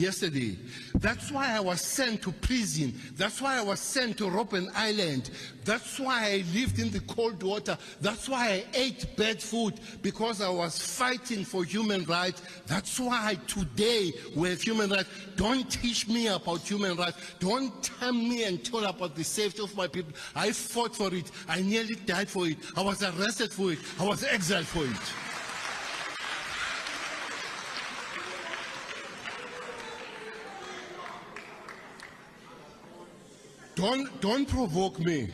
yesterday. That's why I was sent to prison. That's why I was sent to Robben Island. That's why I lived in the cold water. That's why I ate bad food because I was fighting for human rights. That's why today we have human rights. Don't teach me about human rights. Don't tell me and tell about the safety of my people. I fought for it. I nearly died for it. I was arrested for it. I was exiled for it. Don't, don't provoke me.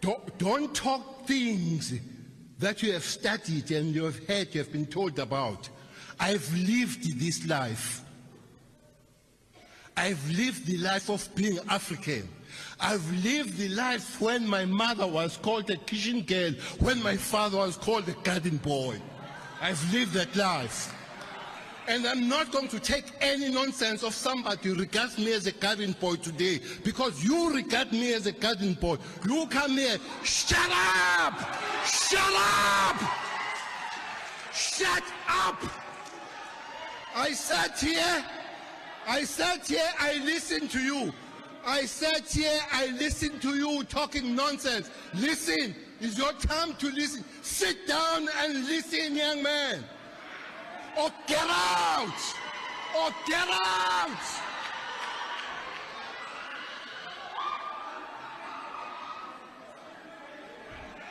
Don't, don't talk things that you have studied and you have heard, you have been told about. I've lived this life. I've lived the life of being African. I've lived the life when my mother was called a kitchen girl, when my father was called a garden boy. I've lived that life. And I'm not going to take any nonsense of somebody who regards me as a garden boy today because you regard me as a garden boy. You come here, shut up! Shut up! Shut up! I sat here, I sat here, I listened to you. I sat here, I listened to you talking nonsense. Listen, it's your time to listen. Sit down and listen, young man. Or get out! Or get out!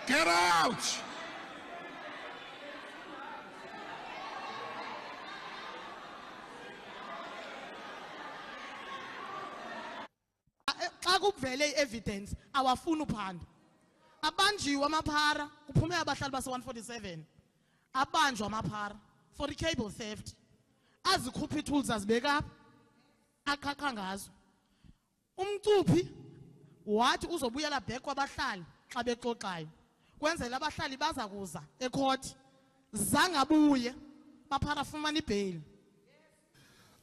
Get out! xa kuvele i-evidence awafuni uphando abanjiwe amaphara kuphume abahlali base-147 abanjwa amaphara for i-cable theft. Azikhupha ii-tools azibeka apha. Aqhaqha ngazo. Umcuphi wathi uzobuyela back kwabahlali xa bexoxayo. Kwenzela abahlali baza kuza ekhothi zangabuye maphara fumana ibheyili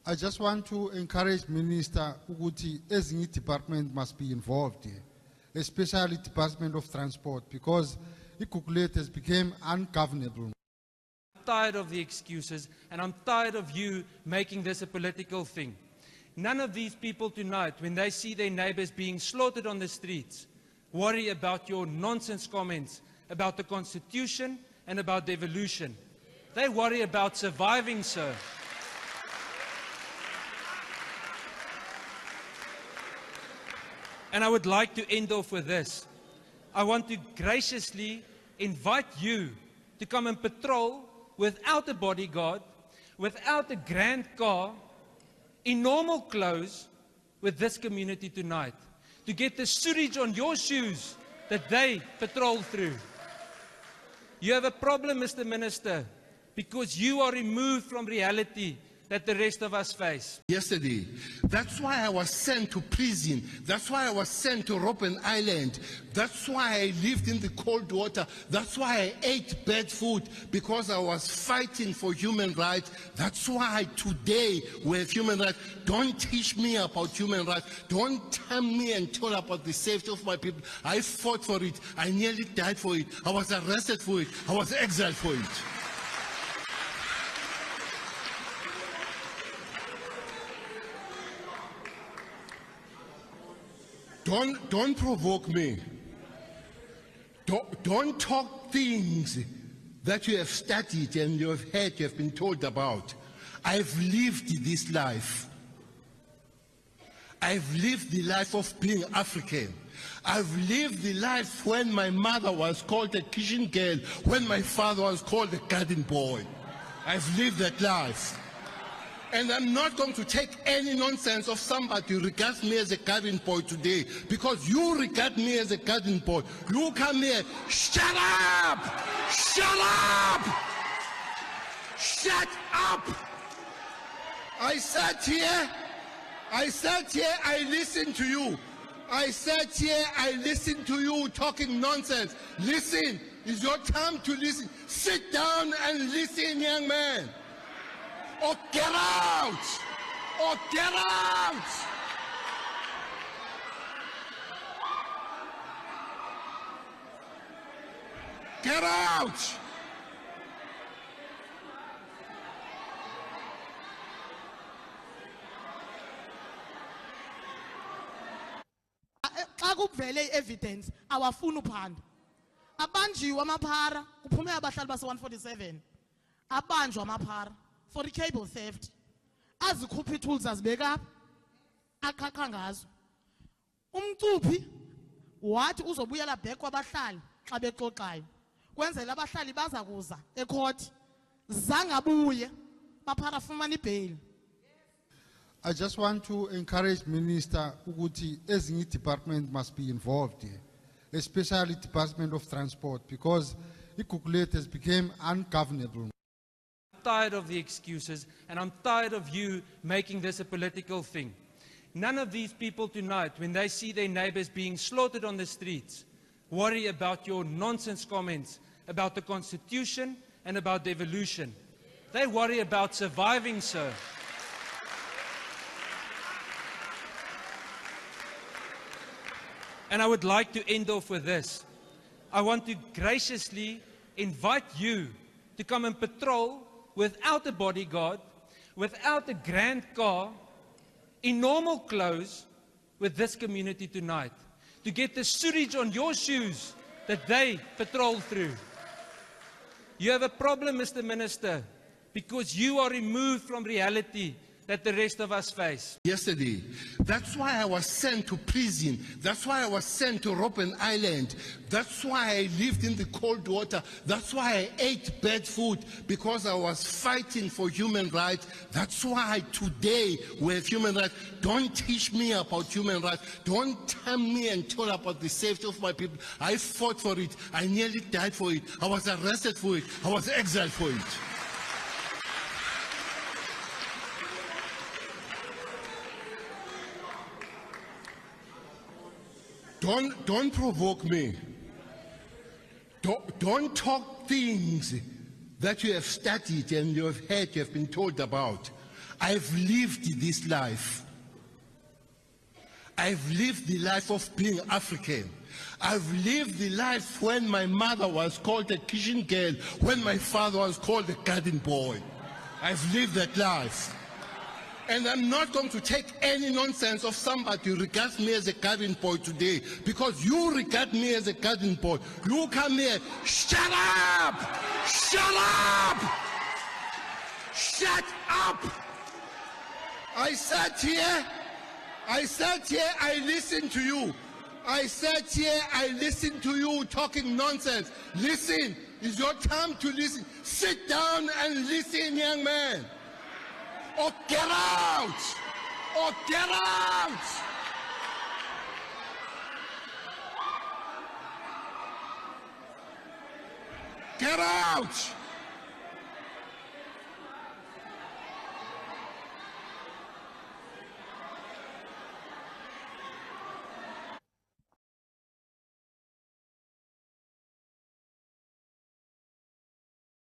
I just want to encourage Minister Uguti, ezinye department must be involved here, especially Department of Transport, because Ikukulet has become ungovernable. Tired of the excuses and I'm tired of you making this a political thing. None of these people tonight, when they see their neighbors being slaughtered on the streets, worry about your nonsense comments about the Constitution and about devolution. They worry about surviving, sir. And I would like to end off with this. I want to graciously invite you to come and patrol without a bodyguard, without a grand car, in normal clothes with this community tonight. To get the sewage on your shoes that they patrol through. You have a problem, Mr. Minister, because you are removed from reality that the rest of us face. yesterday. That's why I was sent to prison. That's why I was sent to Robben Island. That's why I lived in the cold water. That's why I ate bad food because I was fighting for human rights. That's why today we have human rights. Don't teach me about human rights. Don't tell me and tell about the safety of my people. I fought for it. I nearly died for it. I was arrested for it. I was exiled for it. Don't, don't provoke me. Don't, don't talk things that you have studied and you have heard, you have been told about. I've lived this life. I've lived the life of being African. I've lived the life when my mother was called a kitchen girl, when my father was called a garden boy. I've lived that life. And I'm not going to take any nonsense of somebody who regards me as a garden boy today because you regard me as a garden boy. You come here, shut up! Shut up! Shut up! I sat here, I sat here, I listened to you. I sat here, I listened to you talking nonsense. Listen, it's your time to listen. Sit down and listen, young man. or get out! Or get out! Get out! xa kuvele i-evidence awafuni uphanda abanjiwe amaphara kuphume abahlali base-147 abanjwa amaphara for i-cable theft. Azikhupha ii-tools azibeka apha? Aqhaqha ngazo. Umcuphi wathi uzobuyela back kwabahlali xa bexoxayo. Kwenzela abahlali baza kuza ekhothi zangabuye maphara fumana ibheyili I just want to encourage Minister Uguti, ezinye department must be involved here, especially Department of Transport, because Igugulet has become ungovernable. Tired of the excuses and I'm tired of you making this a political thing. None of these people tonight, when they see their neighbors being slaughtered on the streets, worry about your nonsense comments about the Constitution and about devolution. They worry about surviving, sir. And I would like to end off with this. I want to graciously invite you to come and patrol without a bodyguard, without a grand car, in normal clothes with this community tonight. To get the sewage on your shoes that they patrol through. You have a problem, Mr. Minister, because you are removed from reality that the rest of us face. yesterday. That's why I was sent to prison. That's why I was sent to Robben Island. That's why I lived in the cold water. That's why I ate bad food because I was fighting for human rights. That's why today we have human rights. Don't teach me about human rights. Don't tell me and tell about the safety of my people. I fought for it. I nearly died for it. I was arrested for it. I was exiled for it. Don't, don't provoke me. Don't, don't talk things that you have studied and you have heard, you have been told about. I've lived this life. I've lived the life of being African. I've lived the life when my mother was called a kitchen girl, when my father was called a garden boy. I've lived that life. And I'm not going to take any nonsense of somebody who regards me as a garden boy today because you regard me as a garden boy. You come here, shut up! Shut up! Shut up! I sat here, I sat here, I listened to you. I sat here, I listened to you talking nonsense. Listen, it's your time to listen. Sit down and listen, young man. Or get out! Or get out! Get out!